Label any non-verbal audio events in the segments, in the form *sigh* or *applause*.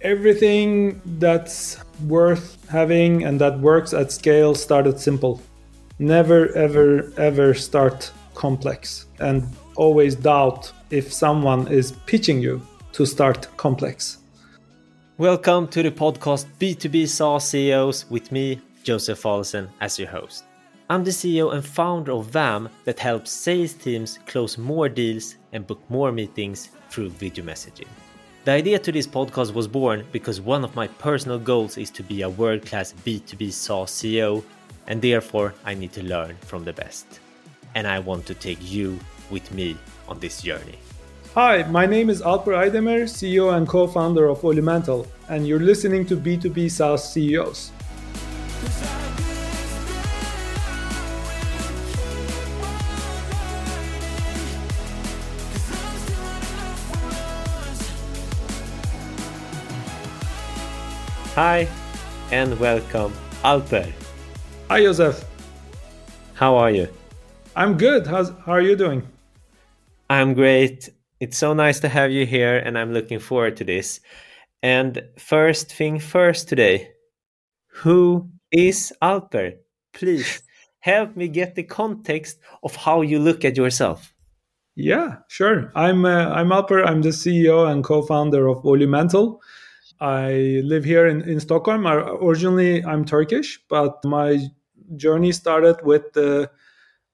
everything that's worth having and that works at scale started simple. Never, ever, ever start complex and always doubt if someone is pitching you to start complex. Welcome to the podcast B2B SaaS CEOs with me, Josef Fallesen, as your host. I'm the CEO and founder of VAM that helps sales teams close more deals and book more meetings through video messaging. The idea to this podcast was born because one of my personal goals is to be a world class B2B SaaS CEO, and therefore I need to learn from the best. And I want to take you with me on this journey. Hi, my name is Alper Aydemir, CEO and co founder of Volumental, and you're listening to B2B SaaS CEOs. Hi, and welcome, Alper. Hi, Joseph. How are you? I'm good. How's, how are you doing? I'm great. It's so nice to have you here, and I'm looking forward to this. And first thing first today, who is Alper? Please help me get the context of how you look at yourself. Yeah, sure. I'm uh, I'm Alper. I'm the CEO and co-founder of Volumental. I live here in, in Stockholm. I, originally, I'm Turkish, but my journey started with the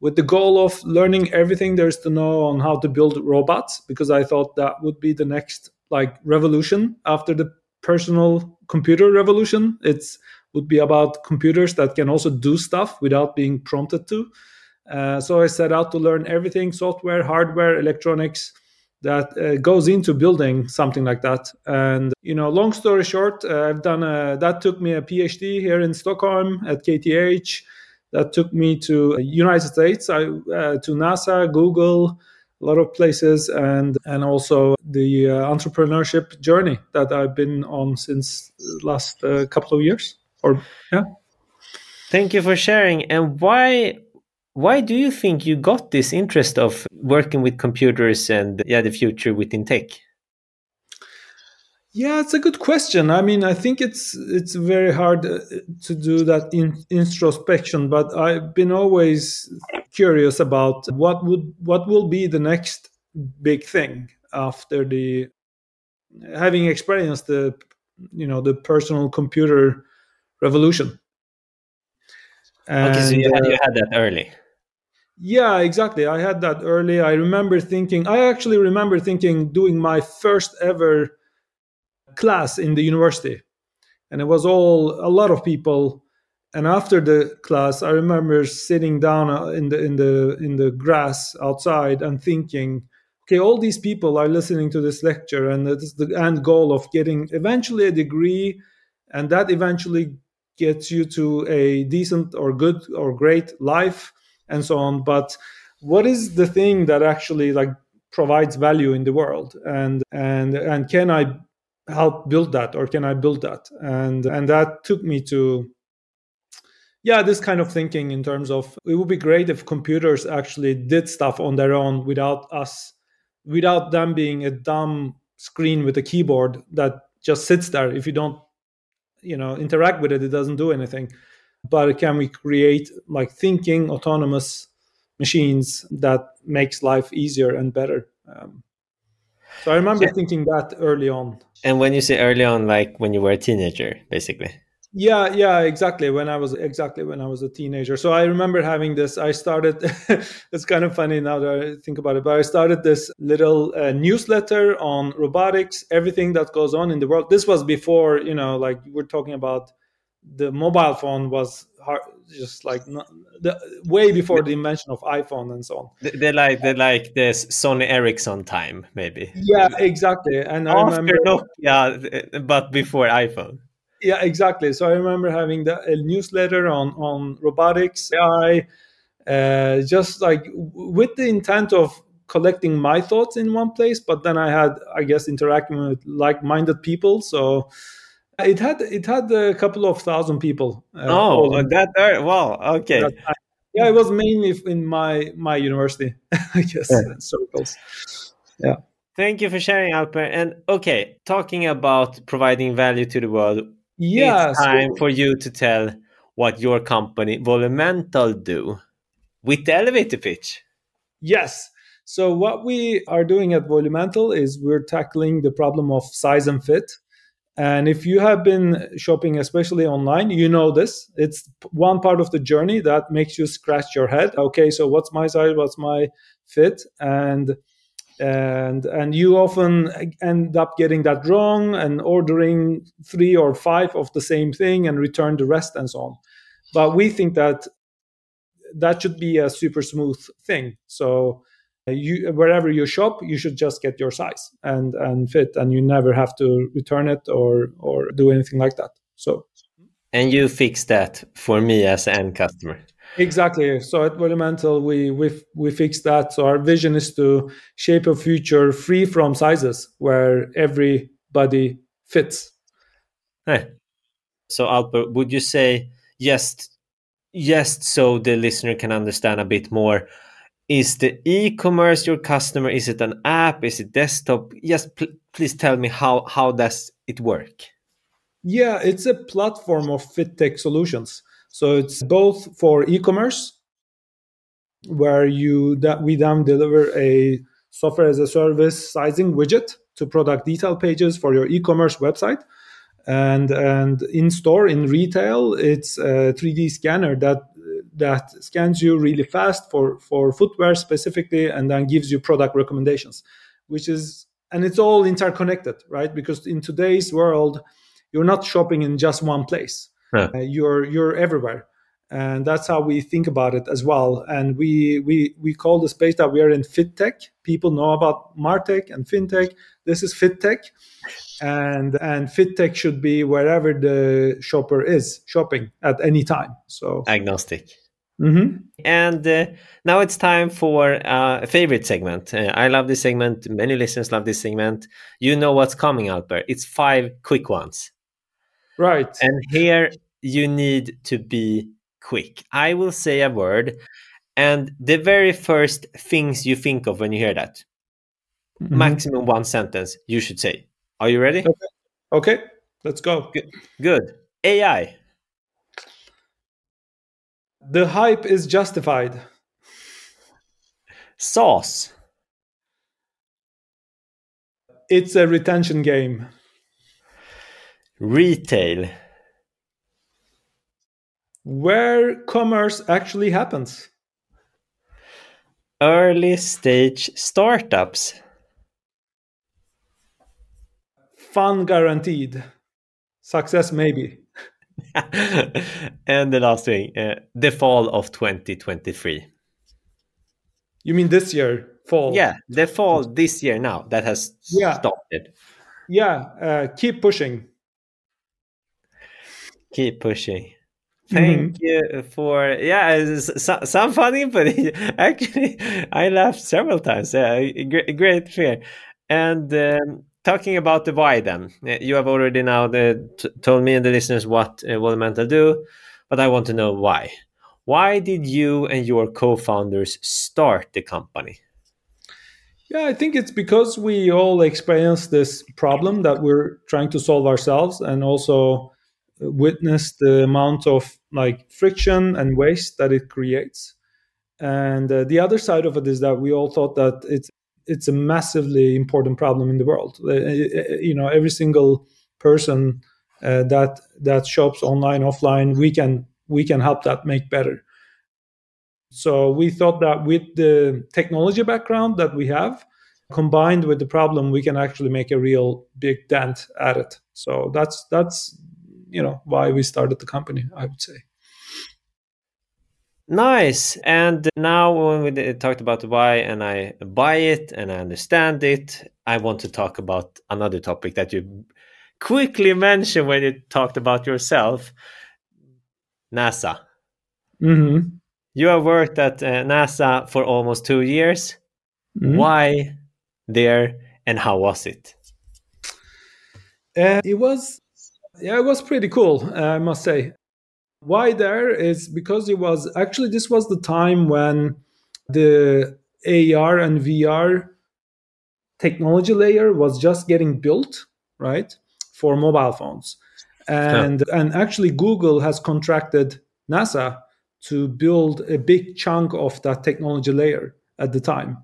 with the goal of learning everything there's to know on how to build robots because I thought that would be the next like revolution after the personal computer revolution. It's would be about computers that can also do stuff without being prompted to. Uh, so I set out to learn everything software, hardware, electronics, that uh, goes into building something like that. And you know, long story short, uh, I've done a, that took me a PhD here in Stockholm at KTH. That took me to United States, I, uh, to NASA, Google, a lot of places, and and also the uh, entrepreneurship journey that I've been on since last uh, couple of years. Or yeah. Thank you for sharing. And why why do you think you got this interest of working with computers and yeah, the future within tech? Yeah, it's a good question. I mean, I think it's it's very hard uh, to do that in introspection, but I've been always curious about what would what will be the next big thing after the having experienced the you know the personal computer revolution. And, okay, so you had, you had that early. Yeah, exactly. I had that early. I remember thinking, I actually remember thinking doing my first ever class in the university. And it was all a lot of people. And after the class, I remember sitting down uh, in the in the in the grass outside and thinking, okay, all these people are listening to this lecture, and it's the end goal of getting eventually a degree, and that eventually gets you to a decent or good or great life and so on. But what is the thing that actually like provides value in the world? And and and can i help build that or can i build that? And and that took me to yeah this kind of thinking in terms of it would be great if computers actually did stuff on their own without us without them being a dumb screen with a keyboard that just sits there. If you don't you know interact with it it doesn't do anything but can we create like thinking autonomous machines that makes life easier and better? Um, so i remember yeah. thinking that early on. And when you say early on like when you were a teenager basically. Yeah yeah exactly when i was exactly when i was a teenager. So i remember having this i started *laughs* it's kind of funny now that i think about it but i started this little uh, newsletter on robotics everything that goes on in the world. This was before you know like we're talking about the mobile phone was hard, just like not, the, way before the invention of iPhone and so on. They like they like this Sony Ericsson time, maybe. Yeah, exactly. And After I remember Nokia, but before iPhone. Yeah, exactly. So I remember having the, a newsletter on on robotics, AI, uh, just like with the intent of collecting my thoughts in one place. But then I had, I guess, interacting with like-minded people. So Uh, it had it had a couple of thousand people. Uh, oh, that there! Wow. Okay. Yeah, it was mainly in my my university, *laughs* I guess, yeah. Uh, circles. Yeah. Thank you for sharing, Alper. And okay, talking about providing value to the world, yeah, it's time so, for you to tell what your company Volumental do with the elevator pitch. Yes. So what we are doing at Volumental is we're tackling the problem of size and fit. And if you have been shopping, especially online, you know this. It's one part of the journey that makes you scratch your head. Okay, so what's my size? What's my fit? And and and you often end up getting that wrong and ordering three or five of the same thing and return the rest and so on but we think that that should be a super smooth thing so Uh, you wherever you shop you should just get your size and and fit and you never have to return it or or do anything like that so and you fix that for me as an end customer Exactly. So at Volumental, we we we fixed that. So our vision is to shape a future free from sizes where everybody fits. Hey. So Alper, would you say yes, yes, so the listener can understand a bit more? Is the e-commerce your customer? Is it an app? Is it desktop? Yes, pl- please tell me how how does it work? Yeah, it's a platform of fit tech solutions. So it's both for e-commerce, where you that we then deliver a software as a service sizing widget to product detail pages for your e-commerce website, and and in store in retail, it's a 3D scanner that that scans you really fast for for footwear specifically, and then gives you product recommendations, which is and it's all interconnected, right? Because in today's world, you're not shopping in just one place. Uh, you're you're everywhere. And that's how we think about it as well. And we we we call the space that we are in fit tech people know about martech and fintech. This is fit tech and and fit tech should be wherever the shopper is shopping at any time. So agnostic mm-hmm. and uh, now it's time for uh, a favorite segment uh, i love this segment many listeners love this segment you know what's coming out there it's five quick ones right and here you need to be quick. I will say a word, and the very first things you think of when you hear that, mm-hmm. maximum one sentence, you should say. Are you ready? Okay, okay. let's go. Good. Good. AI. The hype is justified. SaaS. It's a retention game. Retail where commerce actually happens. Early stage startups. Fun guaranteed. Success maybe. *laughs* and the last thing, uh, the fall of 2023. You mean this year, fall? Yeah, the fall this year now that has yeah. started. Yeah, uh, keep pushing. Keep pushing. Thank mm-hmm. you for yeah, some funny, but *laughs* actually I laughed several times. Yeah, great, great fear. And um, talking about the why, then you have already now the, t- told me and the listeners what uh, Volumental do, but I want to know why. Why did you and your co-founders start the company? Yeah, I think it's because we all experience this problem that we're trying to solve ourselves, and also witness the amount of like friction and waste that it creates. And uh, the other side of it is that we all thought that it's it's a massively important problem in the world. Uh, uh you know, every single person uh, that that shops online, offline, we can we can help that make better. So we thought that with the technology background that we have, combined with the problem, we can actually make a real big dent at it. So that's that's you know why we started the company i would say nice and now when we talked about why and i buy it and i understand it i want to talk about another topic that you quickly mentioned when you talked about yourself nasa mm-hmm. you have worked at uh, nasa for almost two years mm-hmm. why there and how was it uh, it was yeah, it was pretty cool, I must say. Why there is because it was actually this was the time when the AR and VR technology layer was just getting built, right, for mobile phones. And yeah. and actually Google has contracted NASA to build a big chunk of that technology layer at the time.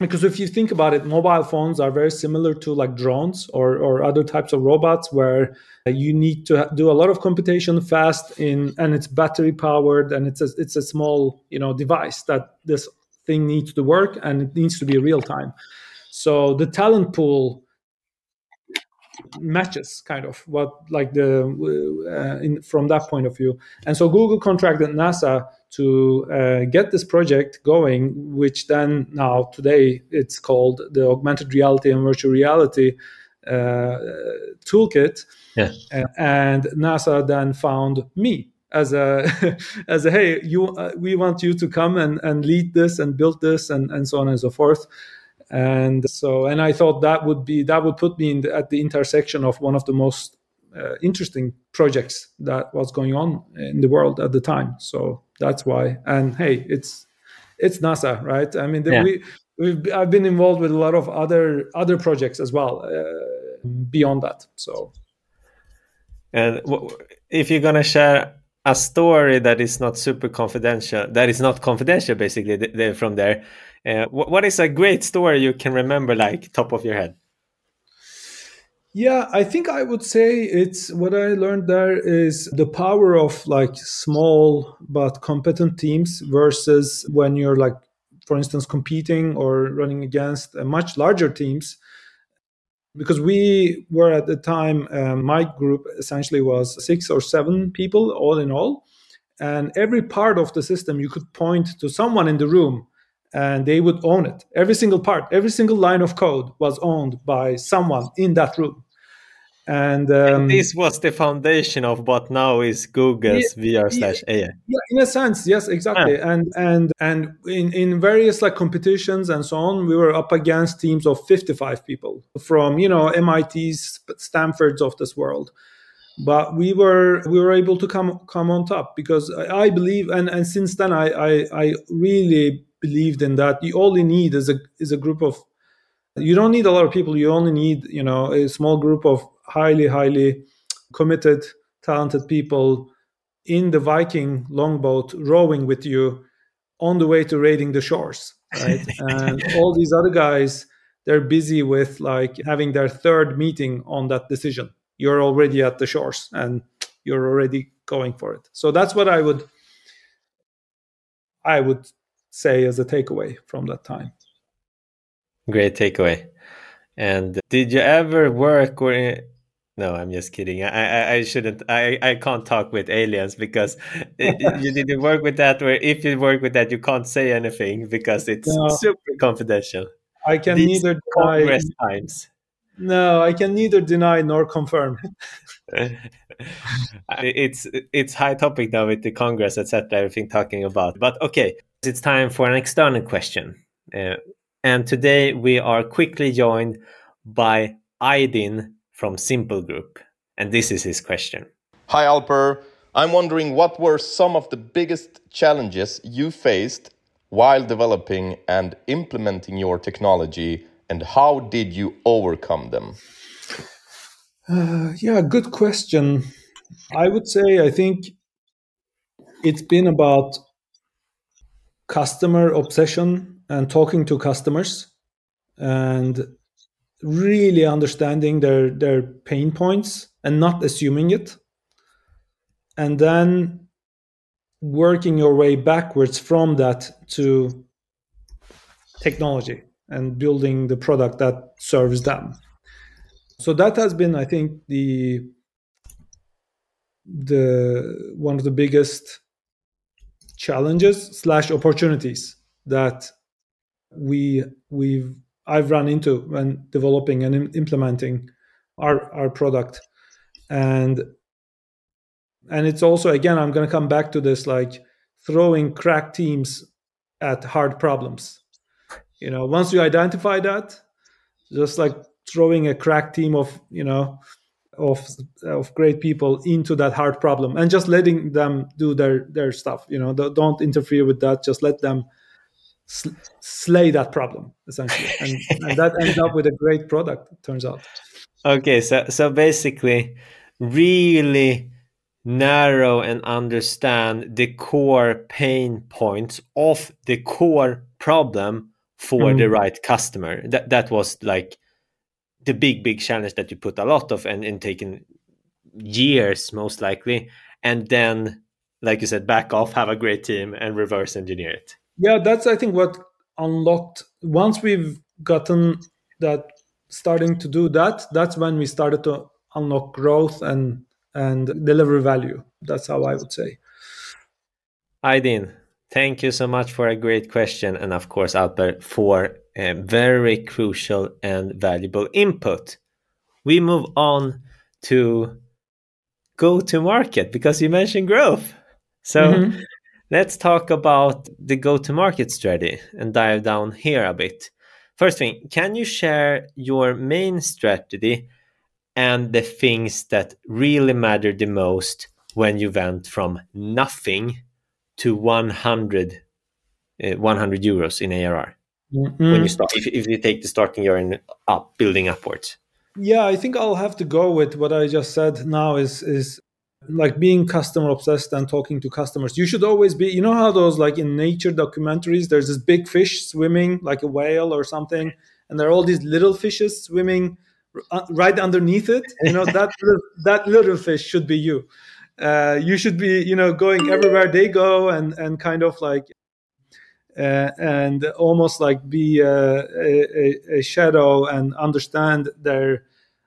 Because if you think about it, mobile phones are very similar to like drones or, or other types of robots where you need to do a lot of computation fast in and it's battery powered and it's a, it's a small you know device that this thing needs to work and it needs to be real time. So the talent pool matches kind of what like the uh, in, from that point of view and so google contracted nasa to uh, get this project going which then now today it's called the augmented reality and virtual reality uh, toolkit yeah. and nasa then found me as a *laughs* as a hey you uh, we want you to come and and lead this and build this and and so on and so forth and so and i thought that would be that would put me the, at the intersection of one of the most uh, interesting projects that was going on in the world at the time. So that's why. And hey it's it's nasa right? I mean the, yeah. we we've i've been involved with a lot of other other projects as well uh, beyond that. So. And if you're gonna share a story that is not super confidential that is not confidential basically from there uh, what is a great story you can remember, like top of your head? Yeah, I think I would say it's what I learned there is the power of like small but competent teams versus when you're like, for instance, competing or running against much larger teams. Because we were at the time, um, my group essentially was six or seven people all in all. And every part of the system, you could point to someone in the room and they would own it. Every single part, every single line of code was owned by someone in that room. And, um, and this was the foundation of what now is Google's yeah, VR slash AI. Yeah, in a sense, yes, exactly. Yeah. And and and in, in various like competitions and so on, we were up against teams of 55 people from you know MIT's, Stanford's of this world but we were we were able to come come on top because I, I believe and and since then I, I I really believed in that. You only need is a is a group of you don't need a lot of people. You only need you know a small group of highly highly committed talented people in the viking longboat rowing with you on the way to raiding the shores right? *laughs* And all these other guys they're busy with like having their third meeting on that decision. You're already at the shores and you're already going for it. So that's what i would i would say as a takeaway from that time. Great takeaway. And did you ever work or no, I'm just kidding. I, I, I shouldn't. I, I can't talk with aliens because *laughs* you didn't work with that. Or if you work with that, you can't say anything because it's no, super confidential. I can These neither Congress times. No, I can neither deny nor confirm. *laughs* it's it's high topic now with the Congress, etc. Everything talking about. But okay, it's time for an external question. Uh, and today we are quickly joined by Ajdin from Simple Group. And this is his question. Hi, Alper. I'm wondering what were some of the biggest challenges you faced while developing and implementing your technology, and how did you overcome them? Uh, yeah, good question. I would say I think it's been about customer obsession and talking to customers and really understanding their their pain points and not assuming it and then working your way backwards from that to technology and building the product that serves them. So that has been i think the the one of the biggest challenges slash opportunities that we we've I've run into when developing and implementing our our product. And and it's also again I'm going to come back to this like throwing crack teams at hard problems you know once you identify that just like throwing a crack team of you know of of great people into that hard problem and just letting them do their their stuff you know don't interfere with that just let them sl- slay that problem essentially, *laughs* and, and that ends up with a great product. It turns out. Okay, so so basically, really narrow and understand the core pain points of the core problem for mm. the right customer. That that was like the big big challenge that you put a lot of and in taking years most likely, and then like you said, back off, have a great team, and reverse engineer it. Yeah, that's I think what unlocked once we've gotten that starting to do that. That's when we started to unlock growth and and deliver value. That's how I would say. Ajdin, thank you so much for a great question. And of course, Albert, for a very crucial and valuable input. We move on to go to market because you mentioned growth. So mm-hmm. let's talk about the go to market strategy and dive down here a bit. First thing, can you share your main strategy and the things that really matter the most when you went from nothing to 100 uh, 100 euros in ARR mm-hmm. when you start if, if you take the starting year and up building upwards. Yeah i think i'll have to go with what i just said now is is like being customer obsessed and talking to customers. You should always be you know how those like in nature documentaries there's this big fish swimming like a whale or something and there are all these little fishes swimming uh, right underneath it? You know that little, that little fish should be you uh, you should be you know going everywhere they go and and kind of like uh, and almost like be a, a, a, shadow and understand their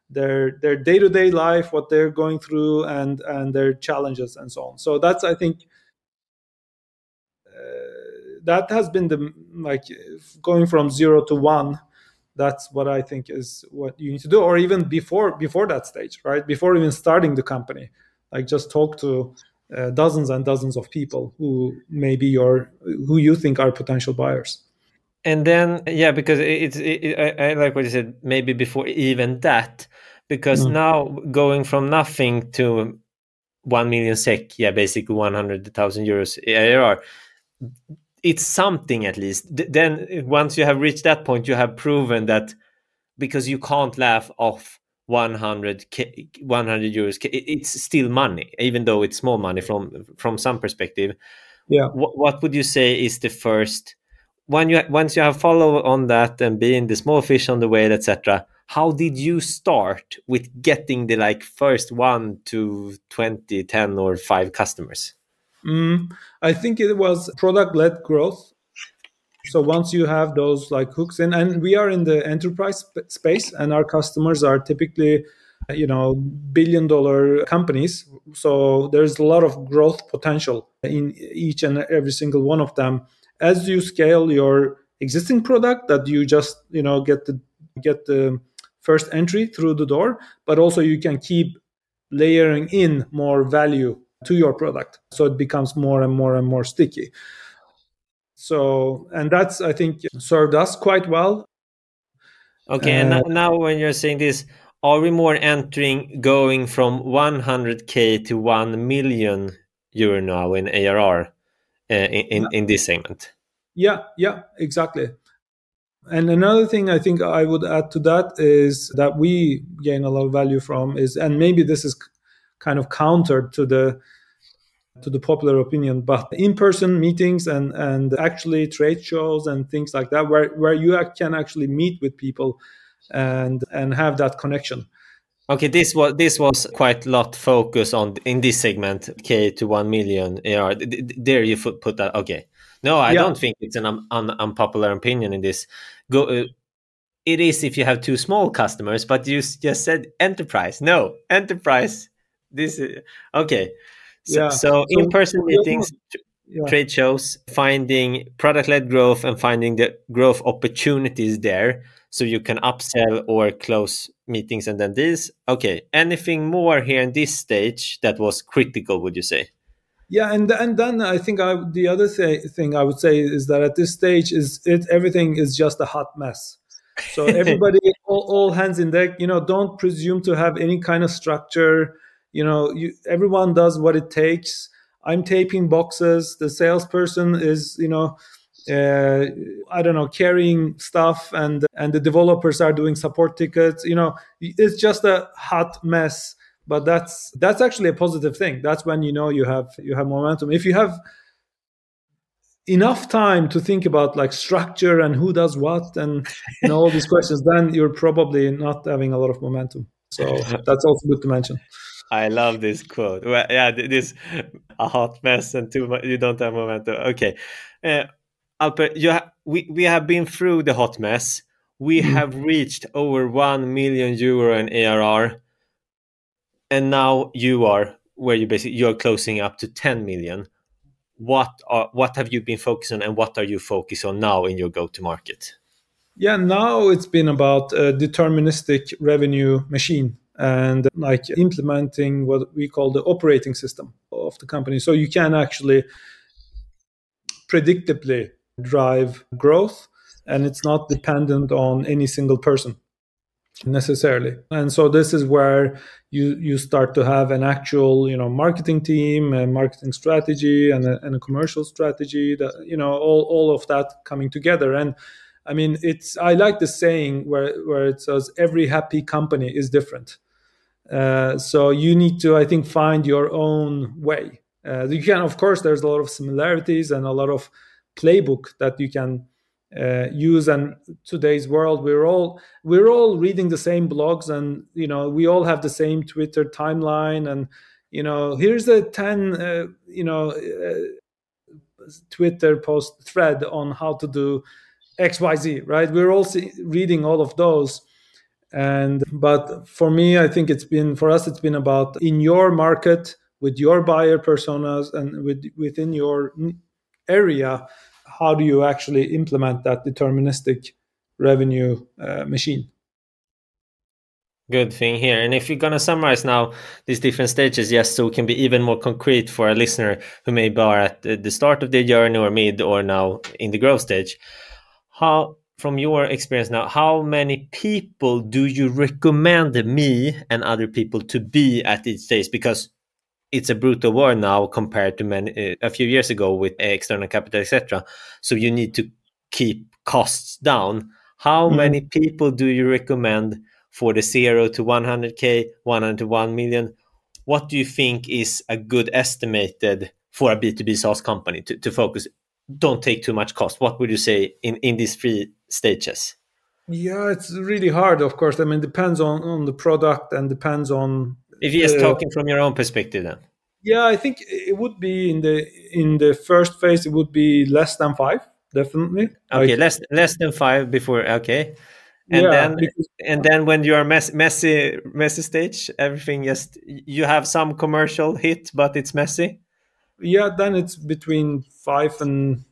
their their day-to-day life what they're going through and and their challenges and so on. So that's i think uh, that has been the like going from zero to one that's what i think is what you need to do or even before before that stage right? Before even starting the company like just talk to uh, dozens and dozens of people who maybe your who you think are potential buyers and then yeah because it's it, it, I, I, like what you said maybe before even that because mm. now going from nothing to 1 million sec yeah basically 100,000 euros ARR it's something at least then once you have reached that point you have proven that because you can't laugh off 100 100 euros it's still money even though it's small money from from some perspective yeah what, what would you say is the first when you once you have followed on that and being the small fish on the whale etc how did you start with getting the like first one to 20 10 or 5 customers Mm, I think it was product led growth. So once you have those like hooks in, and we are in the enterprise space, and our customers are typically, uh, you know, billion dollar companies. So there's a lot of growth potential in each and every single one of them. As you scale your existing product, that you just you know get the get the first entry through the door, but also you can keep layering in more value to your product so it becomes more and more and more sticky so and that's i think served us quite well. Okay uh, and now when you're saying this are we more entering going from 100k to 1 million euro now in arr uh, in, in, in this segment? Yeah yeah exactly. And another thing i think i would add to that is that we gain a lot of value from is and maybe this is kind of counter to the to the popular opinion but in-person meetings and and actually trade shows and things like that where where you can actually meet with people and and have that connection. Okay this was this was quite a lot focus on in this segment k to 1 million ar there you put that okay. No i yeah. don't think it's an un, un, unpopular opinion in this. Go uh, it is if you have two small customers but you just said enterprise. No enterprise this is okay so, yeah. so in-person meetings yeah. trade shows finding product-led growth and finding the growth opportunities there. So you can upsell or close meetings and then this okay anything more here in this stage that was critical would you say? Yeah and and then i think I, the other th- thing i would say is that at this stage is it everything is just a hot mess. So *laughs* everybody all, all hands in deck you know don't presume to have any kind of structure you know you, everyone does what it takes i'm taping boxes the salesperson is you know uh, I don't know, carrying stuff, and and the developers are doing support tickets. You know, it's just a hot mess. But that's that's actually a positive thing. That's when you know you have you have momentum. If you have enough time to think about like structure and who does what and you know all these questions, then you're probably not having a lot of momentum. So *laughs* that's also good to mention. I love this quote. Well, yeah, this a hot mess and too much. You don't have momentum. Okay, uh, Alper, you ha- we we have been through the hot mess. We mm. have reached over one million euro in ARR, and now you are where you basically you're closing up to ten million. What are what have you been focusing on, and what are you focused on now in your go to market? Yeah, now it's been about a deterministic revenue machine and like implementing what we call the operating system of the company. So you can actually predictably drive growth and it's not dependent on any single person necessarily. And so this is where you you start to have an actual you know marketing team a marketing strategy and a, and a commercial strategy that you know all, all of that coming together. And i mean it's i like the saying where where it says every happy company is different uh, so you need to, I think, find your own way. Uh, you can, of course, there's a lot of similarities and a lot of playbook that you can uh, use. And today's world, we're all we're all reading the same blogs, and you know, we all have the same Twitter timeline. And you know, here's a ten, uh, you know, uh, Twitter post thread on how to do X, Y, Z. Right? We're all see, reading all of those and but for me i think it's been for us it's been about in your market with your buyer personas and with within your area how do you actually implement that deterministic revenue uh, machine? Good thing here. And if you're going to summarize now these different stages yes so it can be even more concrete for a listener who may be at the start of their journey or mid or now in the growth stage. How from your experience now, how many people do you recommend me and other people to be at each stage? Because it's a brutal war now compared to many uh, a few years ago with external capital, etc. So you need to keep costs down. How mm. many people do you recommend for the zero to 100k, 100 to 1 million? What do you think is a good estimated for a B2B SaaS company to, to focus? Don't take too much cost. What would you say in, in these three stages? Yeah, it's really hard, of course. I mean, depends on, on the product and depends on. If you're uh, talking from your own perspective, then. Yeah, I think it would be in the in the first phase. It would be less than five, definitely. Okay, like, less less than five before. Okay, and yeah, then because, and then when you are mess, messy messy stage, everything just you have some commercial hit, but it's messy. Yeah, then it's between five and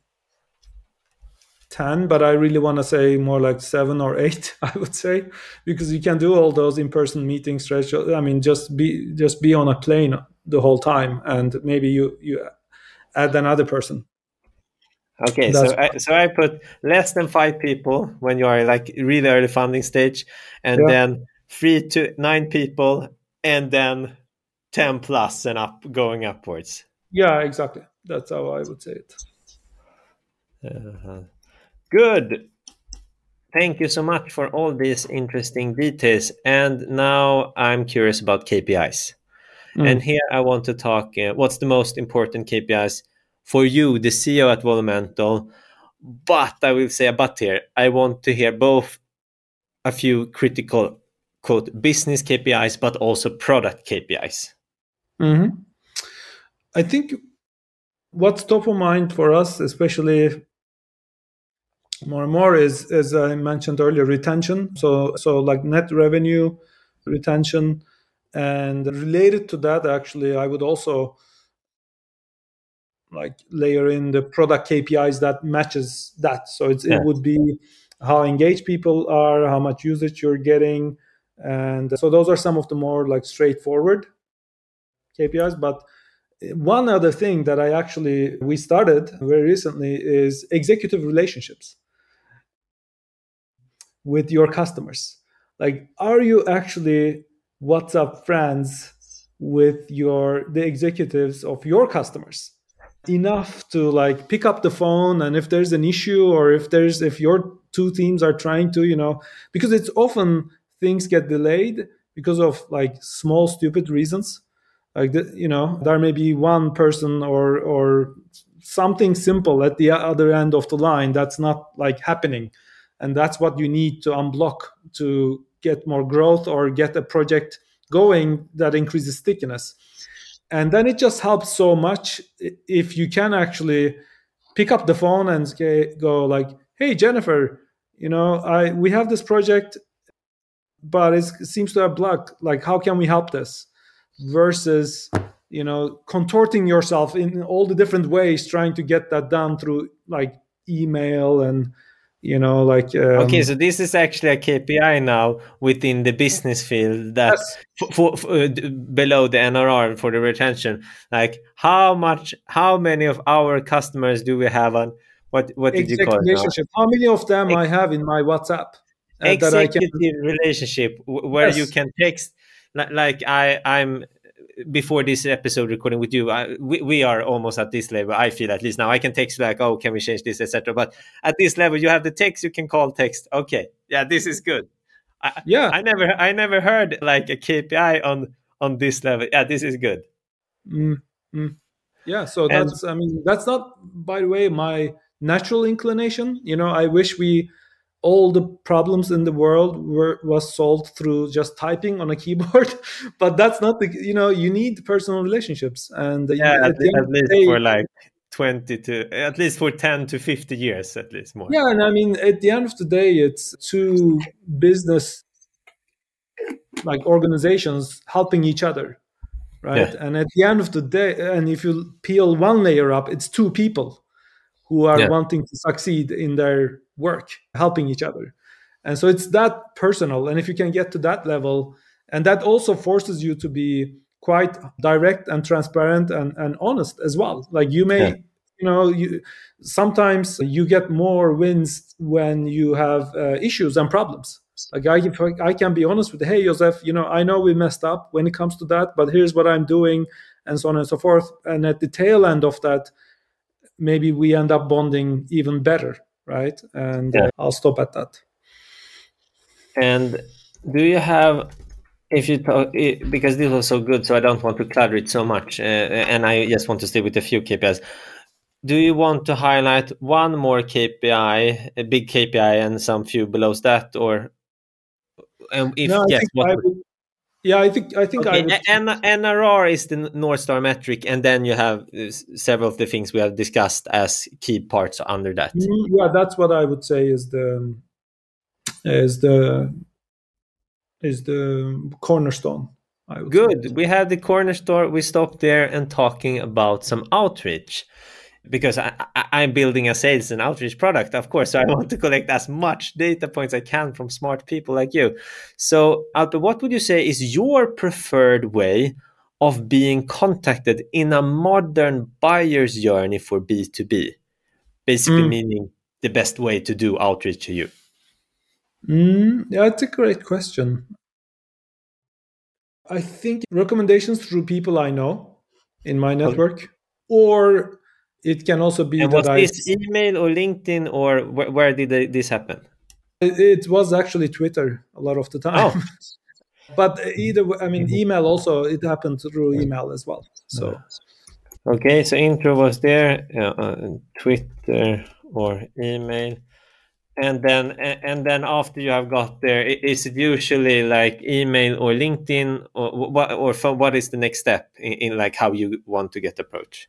10 but i really want to say more like 7 or 8 *laughs* i would say because you can do all those in-person meetings stretch i mean just be just be on a plane the whole time and maybe you you add another person okay That's so I, so I put less than five people when you are like really early funding stage and yeah. then three to nine people and then 10 plus and up going upwards yeah exactly that's how i would say it uh-huh. Good. Thank you so much for all these interesting details. And now I'm curious about KPIs. Mm. And here I want to talk uh, what's the most important KPIs for you, the CEO at Volumental? But I will say a but here. I want to hear both a few critical quote business KPIs, but also product KPIs. Mm-hmm. I think what's top of mind for us, especially more and more is as i mentioned earlier retention. So so like net revenue retention. And related to that actually i would also like layer in the product kpis that matches that. So yeah. it would be how engaged people are how much usage you're getting. And so those are some of the more like straightforward kpis but one other thing that i actually we started very recently is executive relationships with your customers. Like are you actually whatsapp friends with your the executives of your customers? Enough to like pick up the phone and if there's an issue or if there's if your two teams are trying to you know because it's often things get delayed because of like small stupid reasons like the, you know there may be one person or or something simple at the other end of the line that's not like happening. And that's what you need to unblock to get more growth or get a project going that increases stickiness. And then it just helps so much if you can actually pick up the phone and go like hey jennifer you know i we have this project but it seems to have blocked. Like how can we help this versus you know contorting yourself in all the different ways trying to get that done through like email and you know like um, okay so this is actually a kpi now within the business field that yes. uh, below the nrr for the retention like how much how many of our customers do we have on what what did you call relationship how many of them Ex- i have in my whatsapp uh, executive can... relationship where yes. you can text like i i'm before this episode recording with you, I, we, we are almost at this level. I feel at least now I can text like, oh, can we change this, etc. But at this level, you have the text. You can call text. Okay, yeah, this is good. I, yeah, I never, I never heard like a KPI on on this level. Yeah, this is good. Mm, mm. Yeah, so that's, and, I mean, that's not, by the way, my natural inclination. You know, I wish we all the problems in the world were was solved through just typing on a keyboard *laughs* but that's not the you know you need personal relationships and yeah at, at, at least day, for like 20 to at least for 10 to 50 years at least more. Yeah and i mean at the end of the day it's two business like organizations helping each other right? Yeah. and at the end of the day and if you peel one layer up it's two people who are yeah. wanting to succeed in their work, helping each other. And so it's that personal. And if you can get to that level, and that also forces you to be quite direct and transparent and, and honest as well. Like you may, yeah. you know, you, sometimes you get more wins when you have uh, issues and problems. Like I, I can be honest with, hey, Joseph, you know, I know we messed up when it comes to that, but here's what I'm doing, and so on and so forth. And at the tail end of that, maybe we end up bonding even better right? And yeah. I'll stop at that. And do you have, if you talk, because this was so good, so I don't want to clutter it so much, uh, and I just want to stay with a few KPIs. Do you want to highlight one more KPI, a big KPI, and some few below that, or and if no, yes, what? Would, yeah, I think I think okay. I would... NRR is the North Star metric, and then you have uh, several of the things we have discussed as key parts under that. Mm, yeah, that's what I would say is the is the is the cornerstone. Good. Say. We had the cornerstone. We stopped there and talking about some outreach because I, am building a sales and outreach product, of course. So I want to collect as much data points I can from smart people like you. So, Alper, what would you say is your preferred way of being contacted in a modern buyer's journey for B2B? Basically, mm. meaning the best way to do outreach to you. Mm, yeah, it's a great question. I think recommendations through people I know in my network, or it can also be and was I, this email or linkedin or wh- where did this happen? It, was actually twitter a lot of the time. Oh. *laughs* but either i mean mm-hmm. email also it happened through email as well so. Okay so intro was there uh, twitter or email. And then and then after you have got there is it usually like email or linkedin or what or what is the next step in, in like how you want to get approach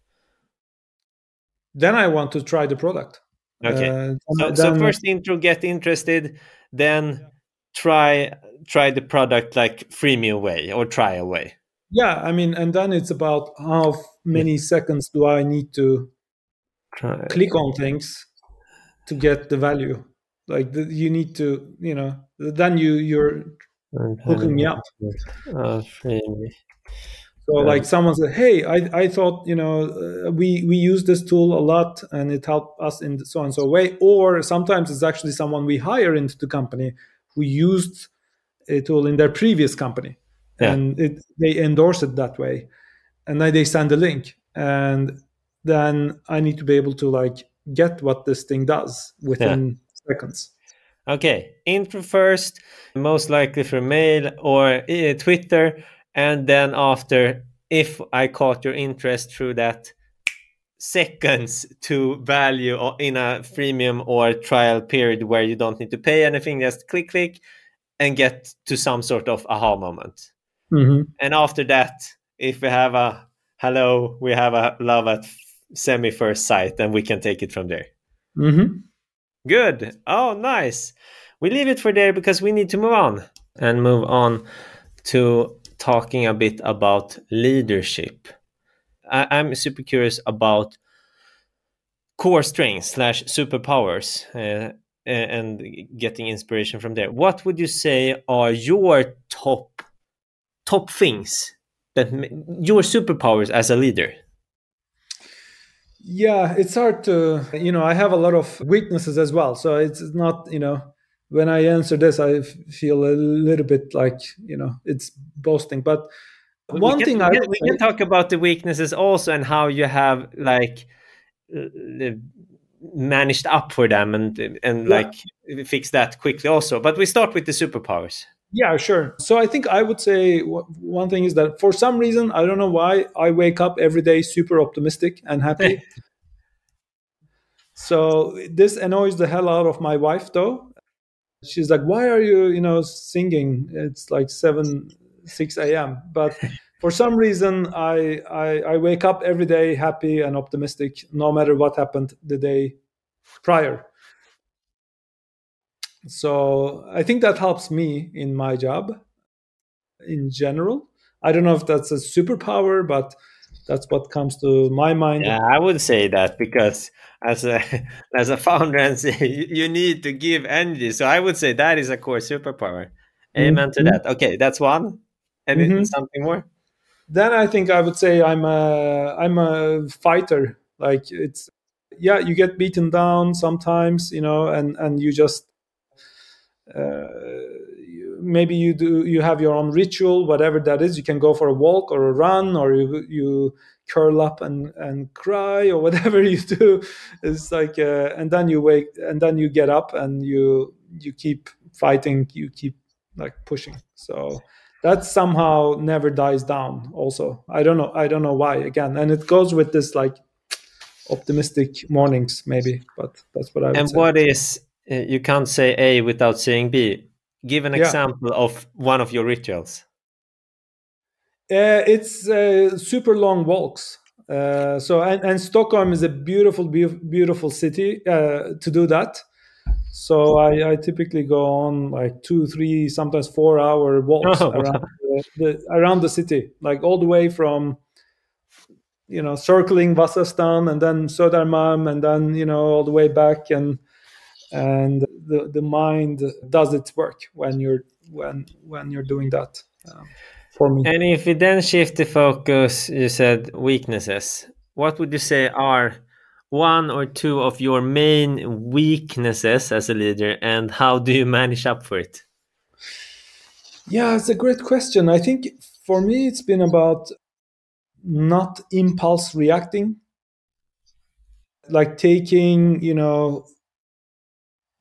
then I want to try the product. Okay. Uh, so, then, so first intro, get interested, then try try the product like freemium way or try away. Yeah, I mean, and then it's about how many seconds do I need to try. click on things to get the value. Like the, you need to, you know, then you you're hooking me up. Uh, so like someone said, "Hey, I, I thought you know uh, we we use this tool a lot and it helped us in so and so way." Or sometimes it's actually someone we hire into the company who used a tool in their previous company, yeah. and it, they endorse it that way, and then they send a link. And then I need to be able to like get what this thing does within yeah. seconds. Okay, intro first, most likely for mail or uh, Twitter, and then after, if I caught your interest through that, seconds to value or in a freemium or trial period where you don't need to pay anything, just click, click, and get to some sort of aha moment. Mm-hmm. And after that, if we have a hello, we have a love at semi first sight, then we can take it from there. Mm-hmm. Good. Oh, nice. We leave it for there because we need to move on and move on to talking a bit about leadership. I, am super curious about core strengths slash superpowers uh, and getting inspiration from there. What would you say are your top top things that your superpowers as a leader? Yeah, it's hard to you know. I have a lot of weaknesses as well, so it's not you know. When I answer this, I feel a little bit like you know it's boasting, but one can, thing we, can, we can talk about the weaknesses also and how you have like uh, managed up for them and and yeah. like fix that quickly also but we start with the superpowers. Yeah sure. So i think i would say one thing is that for some reason i don't know why i wake up every day super optimistic and happy. *laughs* So this annoys the hell out of my wife though she's like why are you you know singing? It's like 7 6 a.m but for some reason I, I, I wake up every day happy and optimistic no matter what happened the day prior. So i think that helps me in my job in general. I don't know if that's a superpower but that's what comes to my mind yeah i would say that because as a *laughs* as a founder and say *laughs* you need to give energy so i would say that is a core superpower amen mm-hmm. to that okay that's one and mm-hmm. something more then I think I would say I'm a I'm a fighter. Like it's yeah, you get beaten down sometimes, you know, and and you just uh, maybe you do you have your own ritual, whatever that is. You can go for a walk or a run, or you you curl up and and cry or *laughs* whatever you do. It's like uh, and then you wake and then you get up and you you keep fighting. You keep like pushing. So that somehow never dies down also i don't know i don't know why again and it goes with this like optimistic mornings maybe but that's what i and say. what is uh, you can't say a without saying b give an yeah. example of one of your rituals. Uh, it's uh, super long walks. Uh, so and, and, stockholm is a beautiful beautiful city uh, to do that. So I, I, typically go on like two, three, sometimes four hour walks *laughs* oh, around the, the, around the city, like all the way from you know circling Vasastan and then Södermalm and then you know all the way back and and the the mind does its work when you're when when you're doing that. Um, for me. And if we then shift the focus, you said weaknesses. What would you say are one or two of your main weaknesses as a leader and how do you manage up for it yeah it's a great question i think for me it's been about not impulse reacting like taking you know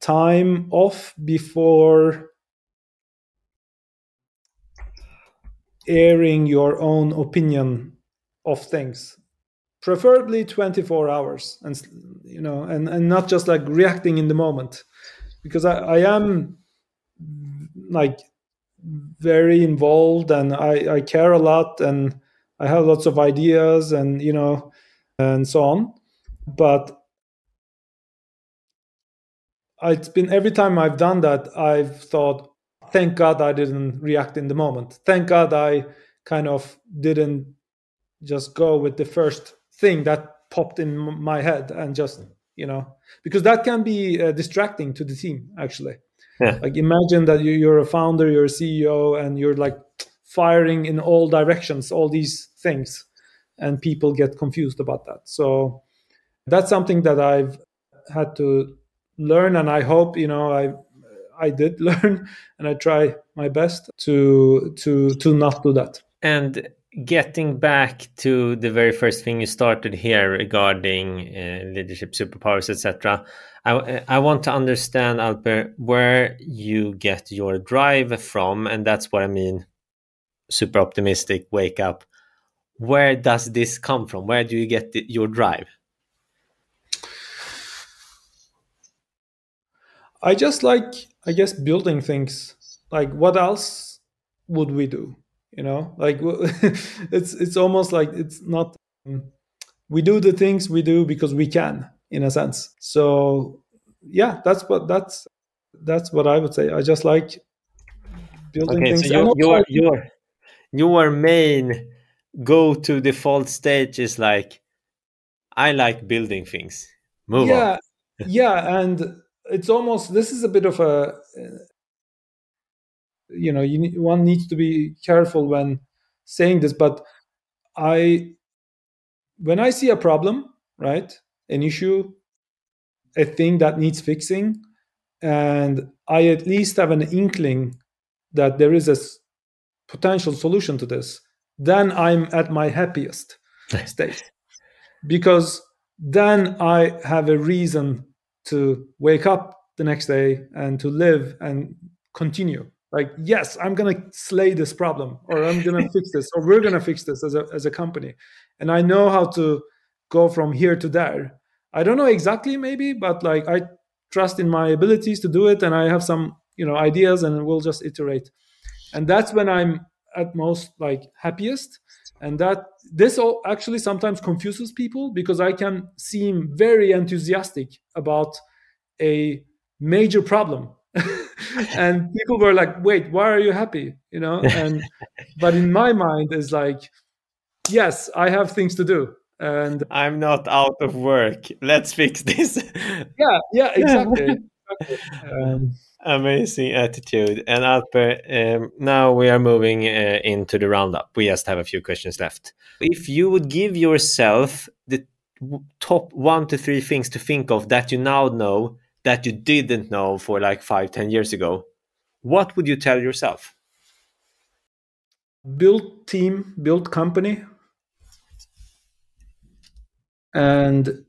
time off before airing your own opinion of things. Preferably 24 hours and you know and and not just like reacting in the moment. Because i, I am like very involved and I, I care a lot and i have lots of ideas and you know and so on. But it's been every time i've done that i've thought thank god i didn't react in the moment. Thank god i kind of didn't just go with the first thing that popped in my head and just you know because that can be uh, distracting to the team actually. Yeah. like imagine that you, you're a founder you're a ceo and you're like firing in all directions all these things and people get confused about that. So that's something that i've had to learn and i hope you know i i did *laughs* learn and i try my best to to to not do that. And getting back to the very first thing you started here regarding uh, leadership superpowers etc I, I want to understand alper where you get your drive from and that's what i mean super optimistic wake up. Where does this come from? Where do you get the, your drive i just like i guess building things. Like what else would we do you know? Like *laughs* it's it's almost like it's not we do the things we do because we can in a sense. So yeah that's what that's that's what i would say. I just like building okay, things. so your, your, your your main go to default stage is like i like building things. Move yeah on. yeah and it's almost this is a bit of a uh, you know you one needs to be careful when saying this but i when i see a problem right an issue a thing that needs fixing and i at least have an inkling that there is a potential solution to this then i'm at my happiest *laughs* state. Because then i have a reason to wake up the next day and to live and continue. Like yes i'm to slay this problem or i'm to fix this or we're to fix this as a, as a company. And i know how to go from here to there. I don't know exactly maybe but like i trust in my abilities to do it and i have some you know ideas and we'll just iterate. And that's when i'm at most like happiest and that this all actually sometimes confuses people because i can seem very enthusiastic about a major problem. *laughs* And people were like wait why are you happy? You know? *laughs* And but in my mind is like yes i have things to do. And i'm not out of work. Let's fix this. Yeah yeah *laughs* exactly, exactly. Um, amazing attitude. And alper um, now we are moving uh, into the roundup. We just have a few questions left. If you would give yourself the top one to three things to think of that you now know that you didn't know for like five, ten years ago, what would you tell yourself? Build team, build company, and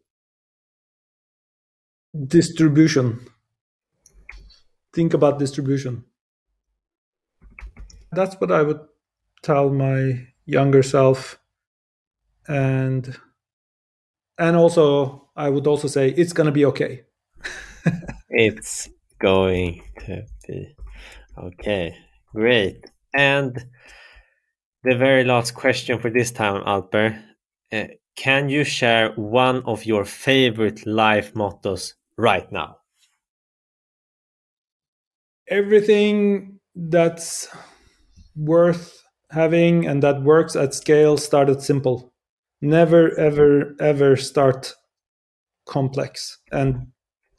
distribution. Think about distribution. That's what I would tell my younger self and and also I would also say it's going to be okay *laughs* it's going to be okay. Great. And the very last question for this time, Alper. Uh, can you share one of your favorite life mottos right now? Everything that's worth having and that works at scale started simple. Never, ever, ever start complex. And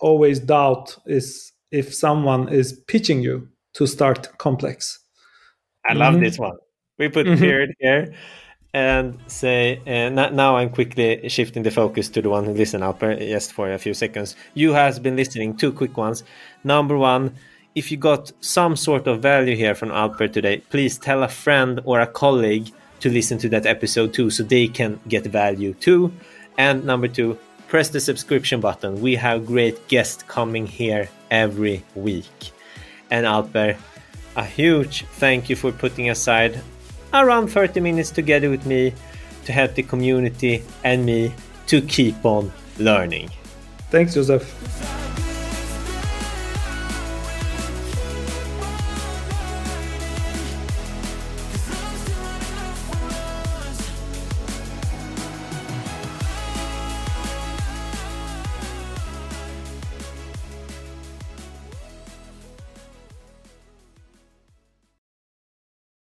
always doubt is if someone is pitching you to start complex. I love mm-hmm. this one. We put mm-hmm. period here and say uh, now i'm quickly shifting the focus to the one who listen up uh, just for a few seconds you has been listening two quick ones number one if you got some sort of value here from alper today please tell a friend or a colleague to listen to that episode too so they can get value too and number two press the subscription button. We have great guests coming here every week. And Alper, a huge thank you for putting aside around 30 minutes together with me to help the community and me to keep on learning. Thanks, Josef.